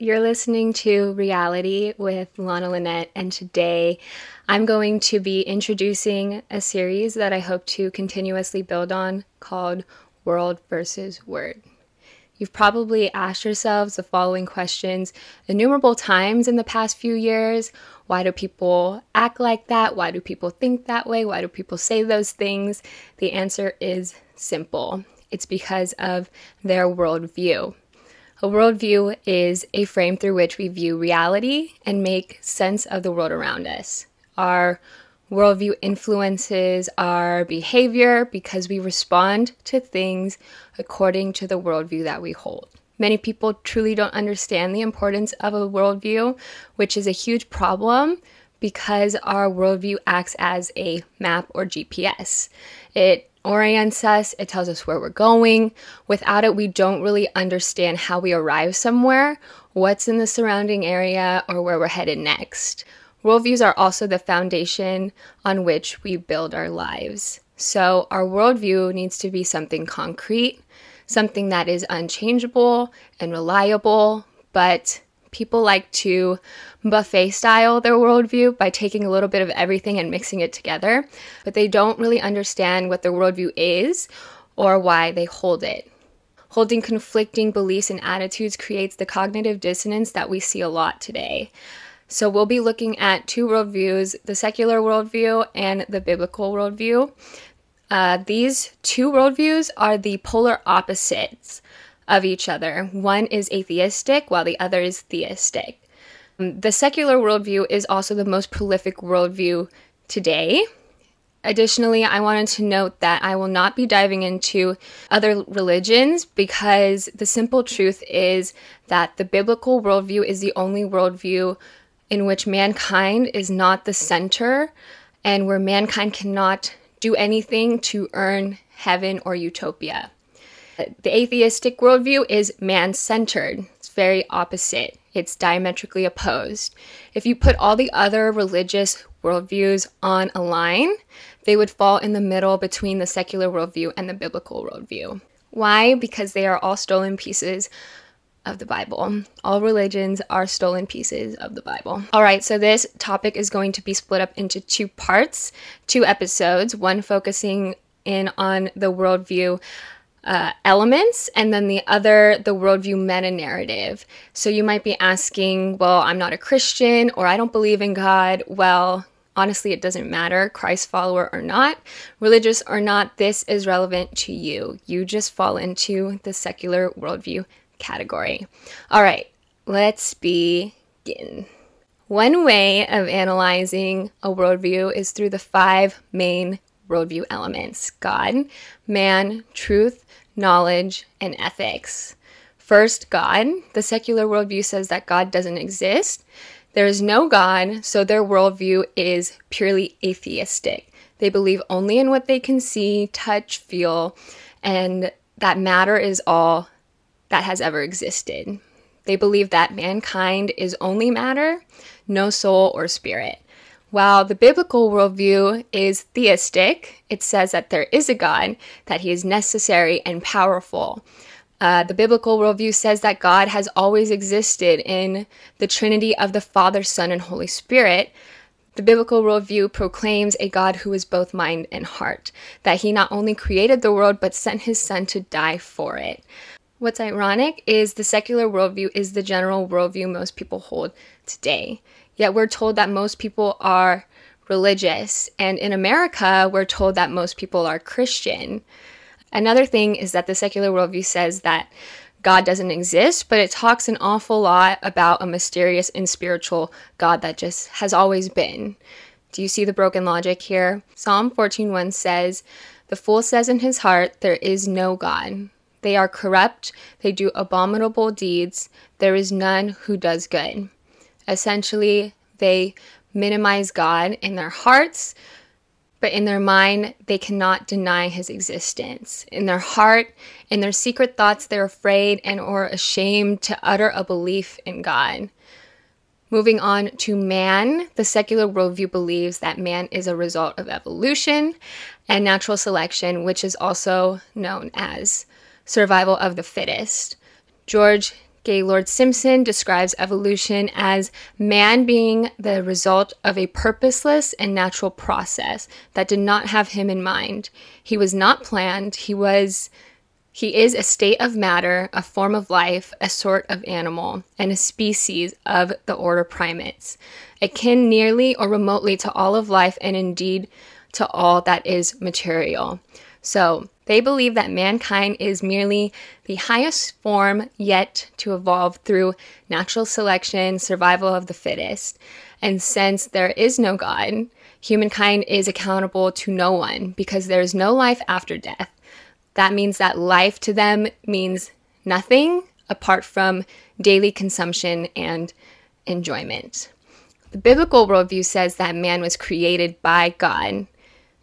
You're listening to Reality with Lana Lynette, and today I'm going to be introducing a series that I hope to continuously build on called World versus Word. You've probably asked yourselves the following questions innumerable times in the past few years. Why do people act like that? Why do people think that way? Why do people say those things? The answer is simple it's because of their worldview. A worldview is a frame through which we view reality and make sense of the world around us. Our worldview influences our behavior because we respond to things according to the worldview that we hold. Many people truly don't understand the importance of a worldview, which is a huge problem because our worldview acts as a map or GPS. It orients us, it tells us where we're going. Without it, we don't really understand how we arrive somewhere, what's in the surrounding area, or where we're headed next. Worldviews are also the foundation on which we build our lives. So, our worldview needs to be something concrete, something that is unchangeable and reliable, but people like to buffet style their worldview by taking a little bit of everything and mixing it together, but they don't really understand what their worldview is or why they hold it. Holding conflicting beliefs and attitudes creates the cognitive dissonance that we see a lot today. So, we'll be looking at two worldviews the secular worldview and the biblical worldview. Uh, these two worldviews are the polar opposites of each other. One is atheistic, while the other is theistic. Um, the secular worldview is also the most prolific worldview today. Additionally, I wanted to note that I will not be diving into other religions because the simple truth is that the biblical worldview is the only worldview in which mankind is not the center and where mankind cannot do anything to earn heaven or utopia. The atheistic worldview is man centered, it's very opposite, it's diametrically opposed. If you put all the other religious worldviews on a line, they would fall in the middle between the secular worldview and the biblical worldview. Why? Because they are all stolen pieces of the Bible. All religions are stolen pieces of the Bible. All right, so this topic is going to be split up into two parts, two episodes, one focusing in on the worldview uh, elements, and then the other, the worldview meta narrative. So you might be asking, well, I'm not a Christian or I don't believe in God. Well, honestly, it doesn't matter, Christ follower or not, religious or not, this is relevant to you. You just fall into the secular worldview category. All right, let's begin. One way of analyzing a worldview is through the five main worldview elements God, man, truth, knowledge, and ethics. First, God. The secular worldview says that God doesn't exist. There is no God, so their worldview is purely atheistic. They believe only in what they can see, touch, feel, and that matter is all that has ever existed. They believe that mankind is only matter, no soul or spirit. While the biblical worldview is theistic, it says that there is a God, that he is necessary and powerful. Uh, the biblical worldview says that God has always existed in the Trinity of the Father, Son, and Holy Spirit. The biblical worldview proclaims a God who is both mind and heart, that he not only created the world, but sent his Son to die for it. What's ironic is the secular worldview is the general worldview most people hold today. Yet we're told that most people are religious. And in America, we're told that most people are Christian. Another thing is that the secular worldview says that God doesn't exist, but it talks an awful lot about a mysterious and spiritual God that just has always been. Do you see the broken logic here? Psalm 14:1 says, "The fool says in his heart, there is no God. They are corrupt, they do abominable deeds, there is none who does good." Essentially, they minimize God in their hearts, but in their mind, they cannot deny his existence. In their heart, in their secret thoughts, they're afraid and or ashamed to utter a belief in God. Moving on to man, the secular worldview believes that man is a result of evolution and natural selection, which is also known as survival of the fittest. George Gaylord Simpson describes evolution as man being the result of a purposeless and natural process that did not have him in mind. He was not planned, he was he is a state of matter, a form of life, a sort of animal, and a species of the order primates, akin nearly or remotely to all of life and indeed to all that is material. So, they believe that mankind is merely the highest form yet to evolve through natural selection, survival of the fittest. And since there is no God, humankind is accountable to no one because there is no life after death. That means that life to them means nothing apart from daily consumption and enjoyment. The biblical worldview says that man was created by God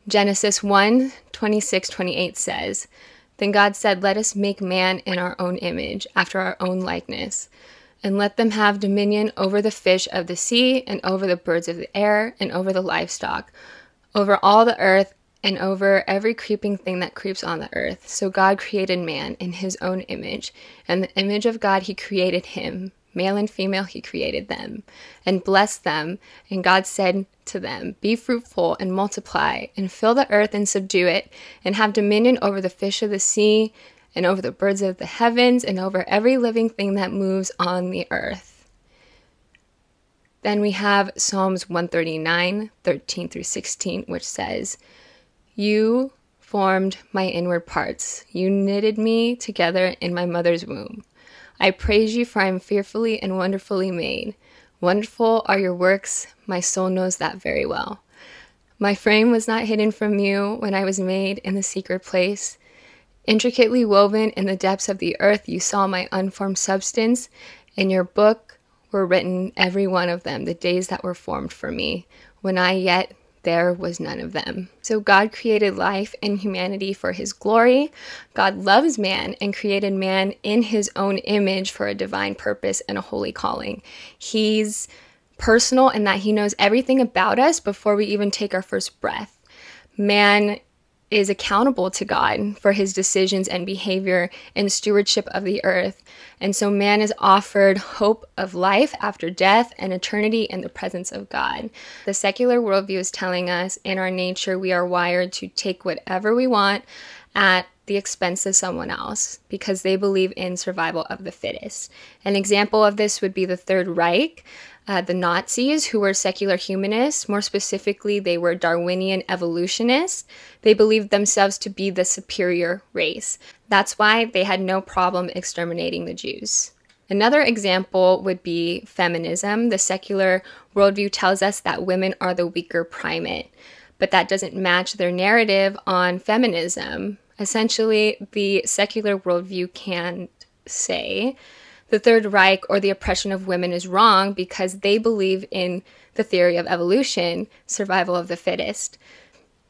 Genesis 1 26 28 says, Then God said, Let us make man in our own image, after our own likeness, and let them have dominion over the fish of the sea, and over the birds of the air, and over the livestock, over all the earth, and over every creeping thing that creeps on the earth. So God created man in his own image, and the image of God he created him. Male and female, he created them and blessed them. And God said to them, Be fruitful and multiply, and fill the earth and subdue it, and have dominion over the fish of the sea, and over the birds of the heavens, and over every living thing that moves on the earth. Then we have Psalms 139, 13 through 16, which says, You formed my inward parts, you knitted me together in my mother's womb. I praise you, for I am fearfully and wonderfully made. Wonderful are your works, my soul knows that very well. My frame was not hidden from you when I was made in the secret place. Intricately woven in the depths of the earth, you saw my unformed substance. In your book were written, every one of them, the days that were formed for me, when I yet there was none of them. So God created life and humanity for his glory. God loves man and created man in his own image for a divine purpose and a holy calling. He's personal in that he knows everything about us before we even take our first breath. Man is accountable to God for his decisions and behavior and stewardship of the earth. And so man is offered hope of life after death and eternity in the presence of God. The secular worldview is telling us in our nature we are wired to take whatever we want at the expense of someone else because they believe in survival of the fittest. An example of this would be the Third Reich uh, the Nazis, who were secular humanists. More specifically, they were Darwinian evolutionists. They believed themselves to be the superior race. That's why they had no problem exterminating the Jews. Another example would be feminism. The secular worldview tells us that women are the weaker primate, but that doesn't match their narrative on feminism. Essentially, the secular worldview can say the Third Reich or the oppression of women is wrong because they believe in the theory of evolution, survival of the fittest.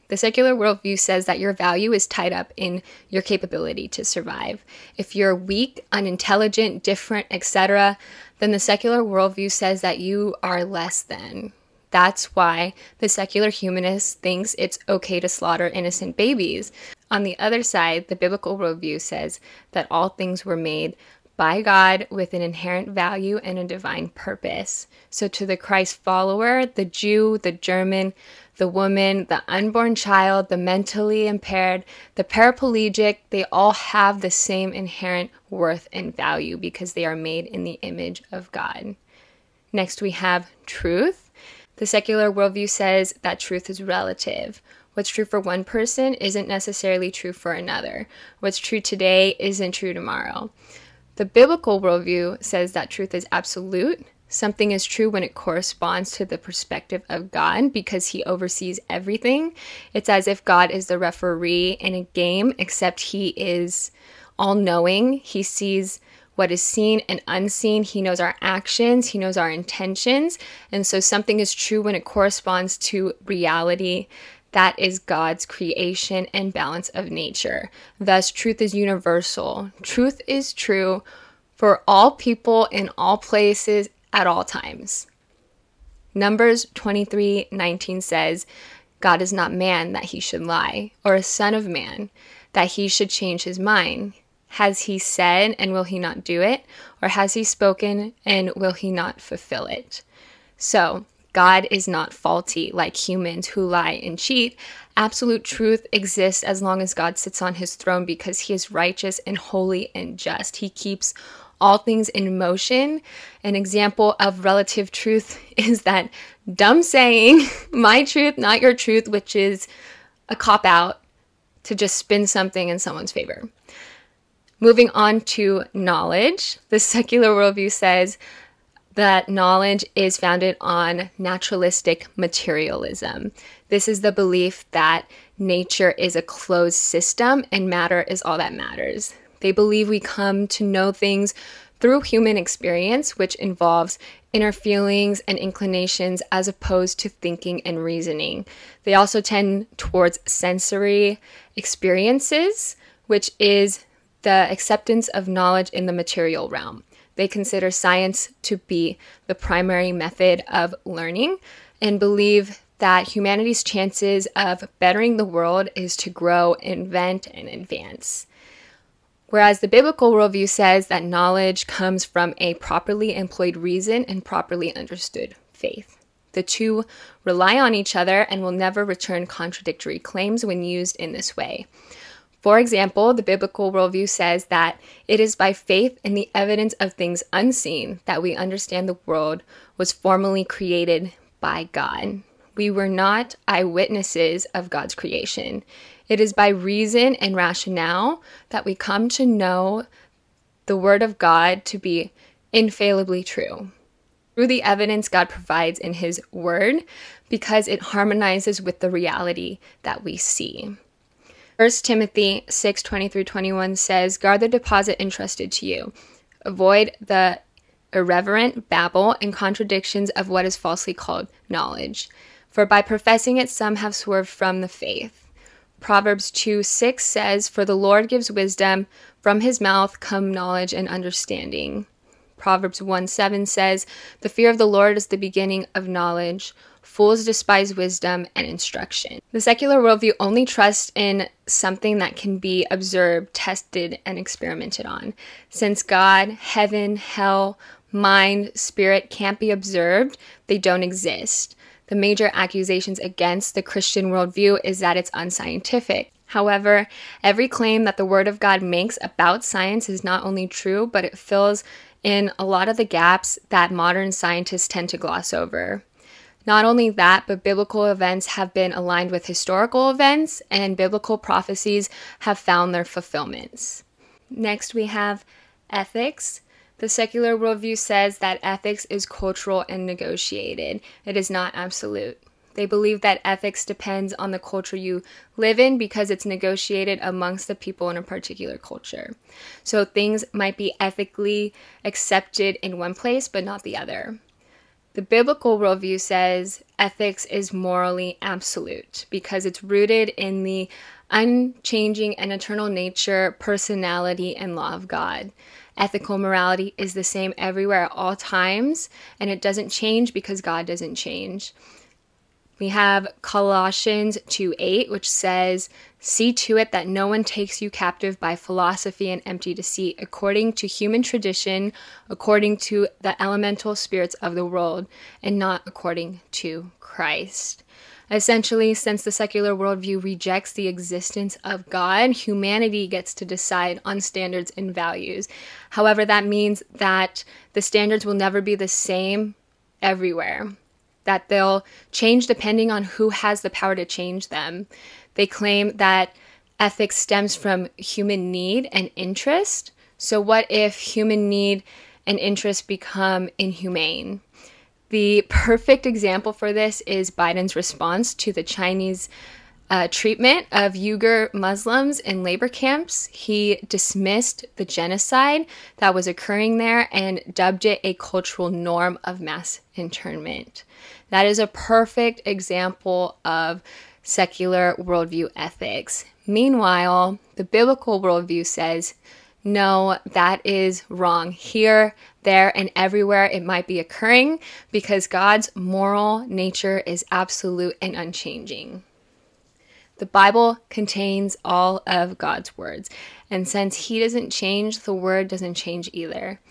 The secular worldview says that your value is tied up in your capability to survive. If you're weak, unintelligent, different, etc., then the secular worldview says that you are less than. That's why the secular humanist thinks it's okay to slaughter innocent babies. On the other side, the biblical worldview says that all things were made by God with an inherent value and a divine purpose. So, to the Christ follower, the Jew, the German, the woman, the unborn child, the mentally impaired, the paraplegic, they all have the same inherent worth and value because they are made in the image of God. Next, we have truth. The secular worldview says that truth is relative. What's true for one person isn't necessarily true for another. What's true today isn't true tomorrow. The biblical worldview says that truth is absolute. Something is true when it corresponds to the perspective of God because he oversees everything. It's as if God is the referee in a game, except he is all knowing. He sees what is seen and unseen. He knows our actions, He knows our intentions. And so something is true when it corresponds to reality that is God's creation and balance of nature. Thus, truth is universal. Truth is true for all people in all places at all times. Numbers 23 19 says, God is not man that he should lie, or a son of man that he should change his mind. Has he said and will he not do it? Or has he spoken and will he not fulfill it? So, God is not faulty like humans who lie and cheat. Absolute truth exists as long as God sits on his throne because he is righteous and holy and just. He keeps all things in motion. An example of relative truth is that dumb saying, my truth, not your truth, which is a cop out to just spin something in someone's favor. Moving on to knowledge, the secular worldview says that knowledge is founded on naturalistic materialism. This is the belief that nature is a closed system and matter is all that matters. They believe we come to know things through human experience, which involves inner feelings and inclinations as opposed to thinking and reasoning. They also tend towards sensory experiences, which is the acceptance of knowledge in the material realm. They consider science to be the primary method of learning and believe that humanity's chances of bettering the world is to grow, invent, and advance. Whereas the biblical worldview says that knowledge comes from a properly employed reason and properly understood faith. The two rely on each other and will never return contradictory claims when used in this way. For example, the biblical worldview says that it is by faith in the evidence of things unseen that we understand the world was formally created by God. We were not eyewitnesses of God's creation. It is by reason and rationale that we come to know the Word of God to be infallibly true. Through the evidence God provides in His Word, because it harmonizes with the reality that we see. 1 Timothy 6 20 through 21 says, Guard the deposit entrusted to you. Avoid the irreverent babble and contradictions of what is falsely called knowledge. For by professing it, some have swerved from the faith. Proverbs 2 6 says, For the Lord gives wisdom, from his mouth come knowledge and understanding. Proverbs 1 7 says, The fear of the Lord is the beginning of knowledge. Fools despise wisdom and instruction. The secular worldview only trusts in something that can be observed, tested, and experimented on. Since God, heaven, hell, mind, spirit can't be observed, they don't exist. The major accusations against the Christian worldview is that it's unscientific. However, every claim that the Word of God makes about science is not only true, but it fills in a lot of the gaps that modern scientists tend to gloss over. Not only that, but biblical events have been aligned with historical events, and biblical prophecies have found their fulfillments. Next, we have ethics. The secular worldview says that ethics is cultural and negotiated, it is not absolute. They believe that ethics depends on the culture you live in because it's negotiated amongst the people in a particular culture. So things might be ethically accepted in one place but not the other. The biblical worldview says ethics is morally absolute because it's rooted in the unchanging and eternal nature, personality, and law of God. Ethical morality is the same everywhere at all times, and it doesn't change because God doesn't change. We have Colossians 2 8, which says, See to it that no one takes you captive by philosophy and empty deceit, according to human tradition, according to the elemental spirits of the world, and not according to Christ. Essentially, since the secular worldview rejects the existence of God, humanity gets to decide on standards and values. However, that means that the standards will never be the same everywhere that they'll change depending on who has the power to change them. They claim that ethics stems from human need and interest. So, what if human need and interest become inhumane? The perfect example for this is Biden's response to the Chinese uh, treatment of Uyghur Muslims in labor camps. He dismissed the genocide that was occurring there and dubbed it a cultural norm of mass internment. That is a perfect example of secular worldview ethics. Meanwhile, the biblical worldview says, no, that is wrong. Here, there, and everywhere it might be occurring because God's moral nature is absolute and unchanging. The Bible contains all of God's words, and since He doesn't change, the Word doesn't change either.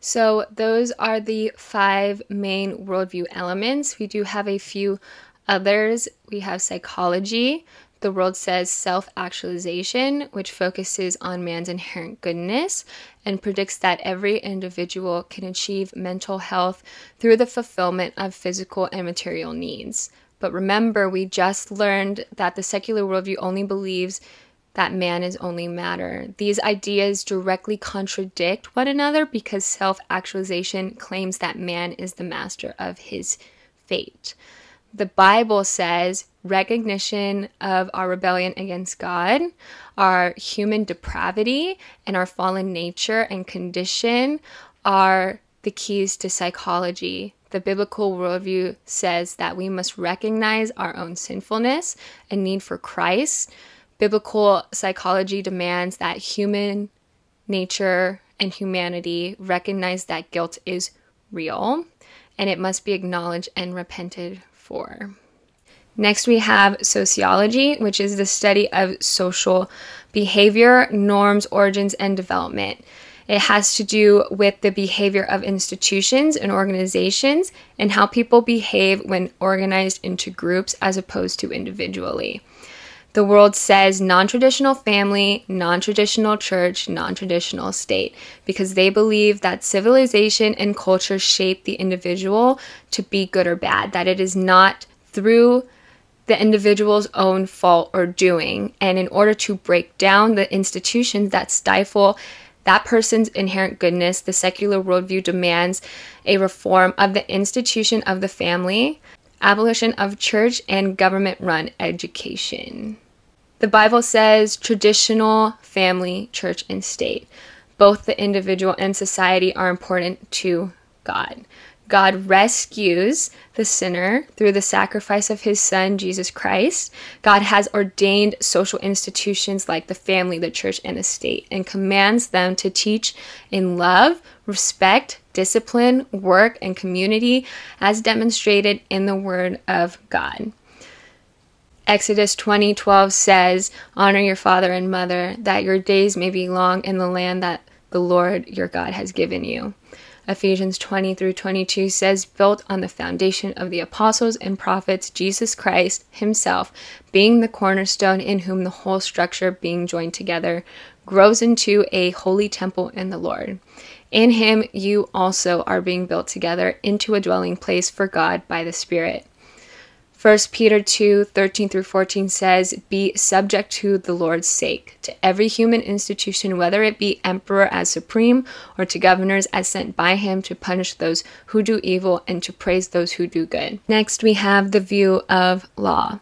So, those are the five main worldview elements. We do have a few others. We have psychology. The world says self actualization, which focuses on man's inherent goodness and predicts that every individual can achieve mental health through the fulfillment of physical and material needs. But remember, we just learned that the secular worldview only believes that man is only matter. These ideas directly contradict one another because self actualization claims that man is the master of his fate. The Bible says recognition of our rebellion against God, our human depravity, and our fallen nature and condition are the keys to psychology the biblical worldview says that we must recognize our own sinfulness and need for Christ. Biblical psychology demands that human nature and humanity recognize that guilt is real and it must be acknowledged and repented for. Next, we have sociology, which is the study of social behavior, norms, origins, and development. It has to do with the behavior of institutions and organizations and how people behave when organized into groups as opposed to individually. The world says non traditional family, non traditional church, non traditional state, because they believe that civilization and culture shape the individual to be good or bad, that it is not through the individual's own fault or doing. And in order to break down the institutions that stifle that person's inherent goodness, the secular worldview demands a reform of the institution of the family, abolition of church and government run education. The Bible says traditional family, church, and state. Both the individual and society are important to God. God rescues the sinner through the sacrifice of his son, Jesus Christ. God has ordained social institutions like the family, the church, and the state, and commands them to teach in love, respect, discipline, work, and community as demonstrated in the Word of God. Exodus 20:12 says, "Honor your father and mother, that your days may be long in the land that the Lord your God has given you." Ephesians 20 through 22 says, built on the foundation of the apostles and prophets, Jesus Christ himself being the cornerstone, in whom the whole structure, being joined together, grows into a holy temple in the Lord. In him you also are being built together into a dwelling place for God by the Spirit. 1 Peter 2 13 through 14 says, Be subject to the Lord's sake, to every human institution, whether it be emperor as supreme, or to governors as sent by him to punish those who do evil and to praise those who do good. Next, we have the view of law.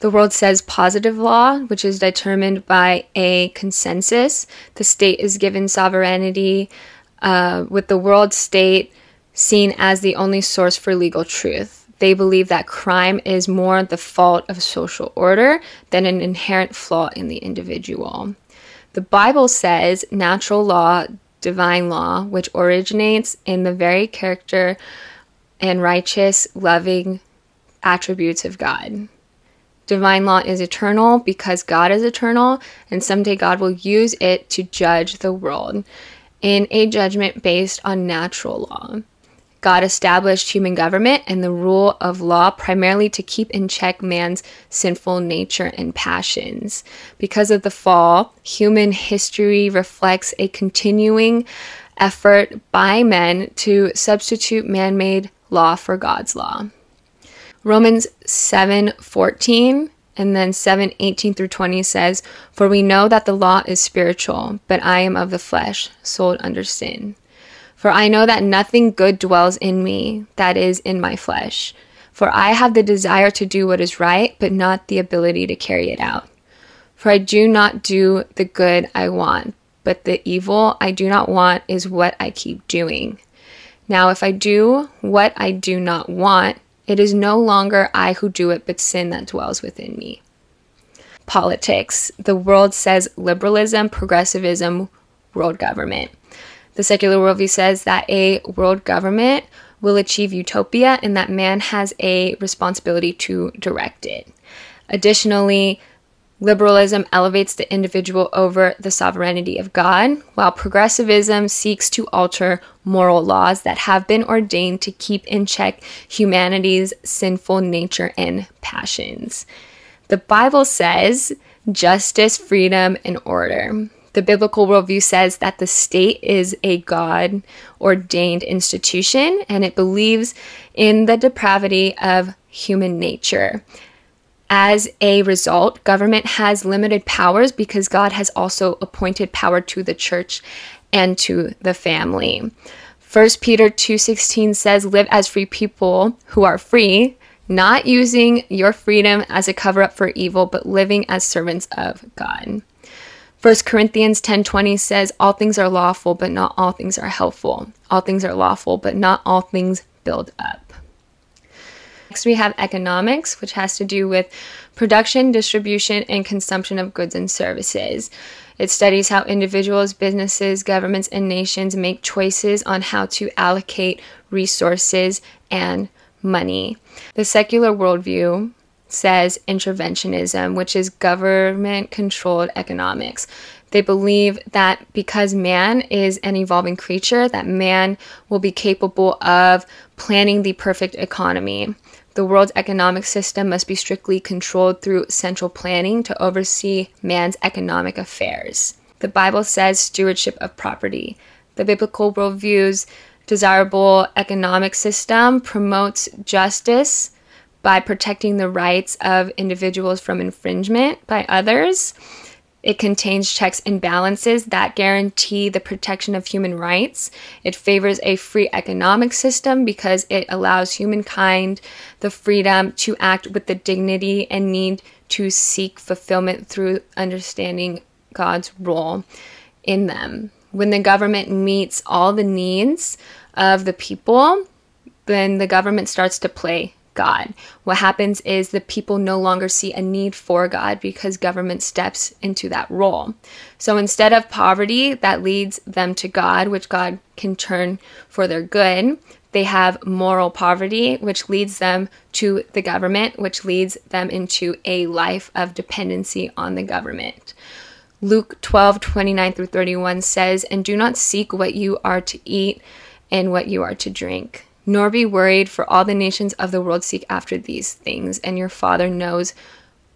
The world says positive law, which is determined by a consensus. The state is given sovereignty, uh, with the world state seen as the only source for legal truth. They believe that crime is more the fault of social order than an inherent flaw in the individual. The Bible says natural law, divine law, which originates in the very character and righteous, loving attributes of God. Divine law is eternal because God is eternal, and someday God will use it to judge the world in a judgment based on natural law. God established human government and the rule of law primarily to keep in check man's sinful nature and passions. Because of the fall, human history reflects a continuing effort by men to substitute man made law for God's law. Romans 7:14 and then 7:18 through 20 says, "For we know that the law is spiritual, but I am of the flesh, sold under sin." For I know that nothing good dwells in me, that is, in my flesh. For I have the desire to do what is right, but not the ability to carry it out. For I do not do the good I want, but the evil I do not want is what I keep doing. Now, if I do what I do not want, it is no longer I who do it, but sin that dwells within me. Politics. The world says liberalism, progressivism, world government. The secular worldview says that a world government will achieve utopia and that man has a responsibility to direct it. Additionally, Liberalism elevates the individual over the sovereignty of God, while progressivism seeks to alter moral laws that have been ordained to keep in check humanity's sinful nature and passions. The Bible says justice, freedom, and order. The biblical worldview says that the state is a God ordained institution and it believes in the depravity of human nature. As a result, government has limited powers because God has also appointed power to the church and to the family. 1 Peter 2:16 says live as free people who are free, not using your freedom as a cover up for evil, but living as servants of God. 1 Corinthians 10:20 says all things are lawful, but not all things are helpful. All things are lawful, but not all things build up. Next, we have economics, which has to do with production, distribution, and consumption of goods and services. It studies how individuals, businesses, governments, and nations make choices on how to allocate resources and money. The secular worldview says interventionism, which is government controlled economics. They believe that because man is an evolving creature, that man will be capable of planning the perfect economy. The world's economic system must be strictly controlled through central planning to oversee man's economic affairs. The Bible says stewardship of property. The biblical worldview's desirable economic system promotes justice by protecting the rights of individuals from infringement by others it contains checks and balances that guarantee the protection of human rights. It favors a free economic system because it allows humankind the freedom to act with the dignity and need to seek fulfillment through understanding God's role in them. When the government meets all the needs of the people, then the government starts to play God. What happens is the people no longer see a need for God because government steps into that role. So instead of poverty that leads them to God, which God can turn for their good, they have moral poverty, which leads them to the government, which leads them into a life of dependency on the government. Luke 12, 29 through 31 says, And do not seek what you are to eat and what you are to drink nor be worried, for all the nations of the world seek after these things, and your Father knows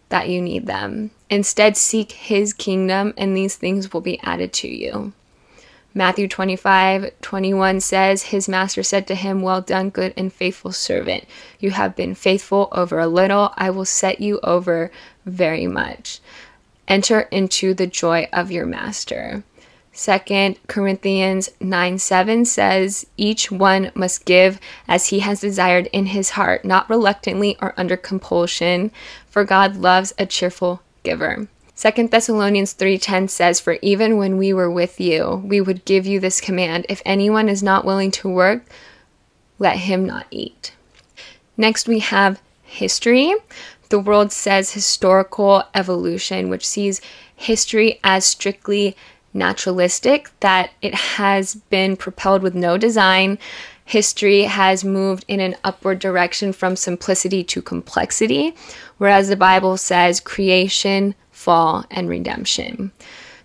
that you need them. Instead, seek his kingdom, and these things will be added to you. Matthew 25, 21 says, His master said to him, Well done, good and faithful servant. You have been faithful over a little, I will set you over very much. Enter into the joy of your master. Second Corinthians 9 7 says, Each one must give as he has desired in his heart, not reluctantly or under compulsion, for God loves a cheerful giver. Second Thessalonians 3:10 says for even when we were with you we would give you this command if anyone is not willing to work let him not eat. Next we have history. The world says historical evolution which sees history as strictly naturalistic, that it has been propelled with no design. History has moved in an upward direction from simplicity to complexity, whereas the Bible says creation, fall, and redemption.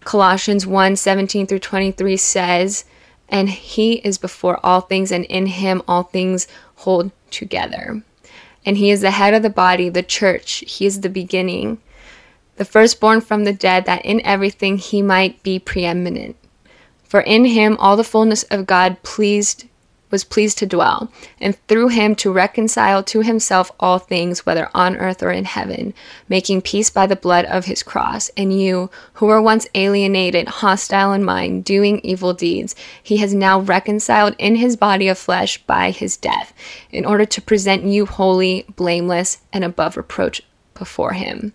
Colossians 1 17 through 23 says, And he is before all things, and in him all things hold together. And he is the head of the body, the church. He is the beginning the firstborn from the dead, that in everything he might be preeminent. For in him all the fullness of God pleased was pleased to dwell, and through him to reconcile to himself all things, whether on earth or in heaven, making peace by the blood of his cross. And you, who were once alienated, hostile in mind, doing evil deeds, he has now reconciled in his body of flesh by his death, in order to present you holy, blameless, and above reproach before him.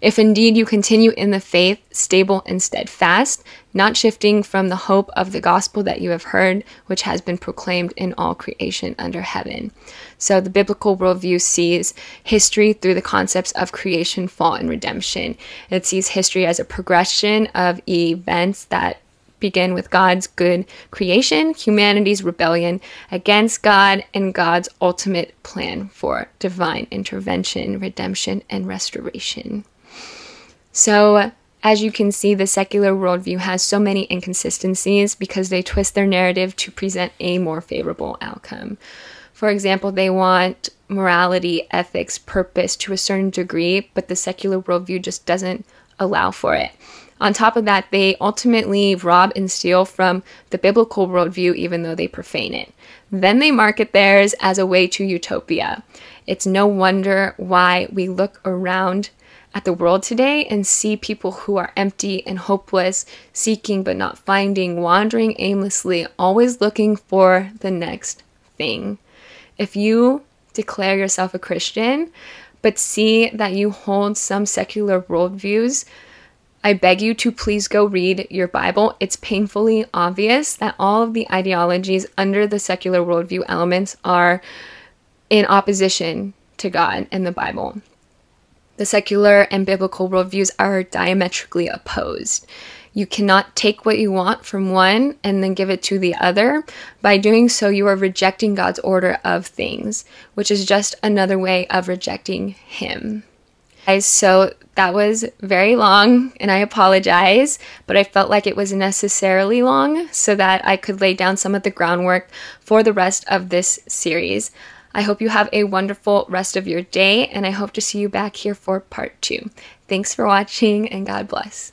If indeed you continue in the faith, stable and steadfast, not shifting from the hope of the gospel that you have heard, which has been proclaimed in all creation under heaven. So the biblical worldview sees history through the concepts of creation, fall, and redemption. It sees history as a progression of events that begin with God's good creation, humanity's rebellion against God, and God's ultimate plan for divine intervention, redemption, and restoration. So, as you can see, the secular worldview has so many inconsistencies because they twist their narrative to present a more favorable outcome. For example, they want morality, ethics, purpose to a certain degree, but the secular worldview just doesn't allow for it. On top of that, they ultimately rob and steal from the biblical worldview, even though they profane it. Then they market theirs as a way to utopia. It's no wonder why we look around at the world today and see people who are empty and hopeless, seeking but not finding, wandering aimlessly, always looking for the next thing. If you declare yourself a Christian, but see that you hold some secular worldviews, I beg you to please go read your Bible. It's painfully obvious that all of the ideologies under the secular worldview elements are in opposition to God and the Bible. The secular and biblical worldviews are diametrically opposed. You cannot take what you want from one and then give it to the other. By doing so, you are rejecting God's order of things, which is just another way of rejecting Him. Guys, so that was very long, and I apologize, but I felt like it was necessarily long so that I could lay down some of the groundwork for the rest of this series. I hope you have a wonderful rest of your day, and I hope to see you back here for part two. Thanks for watching, and God bless.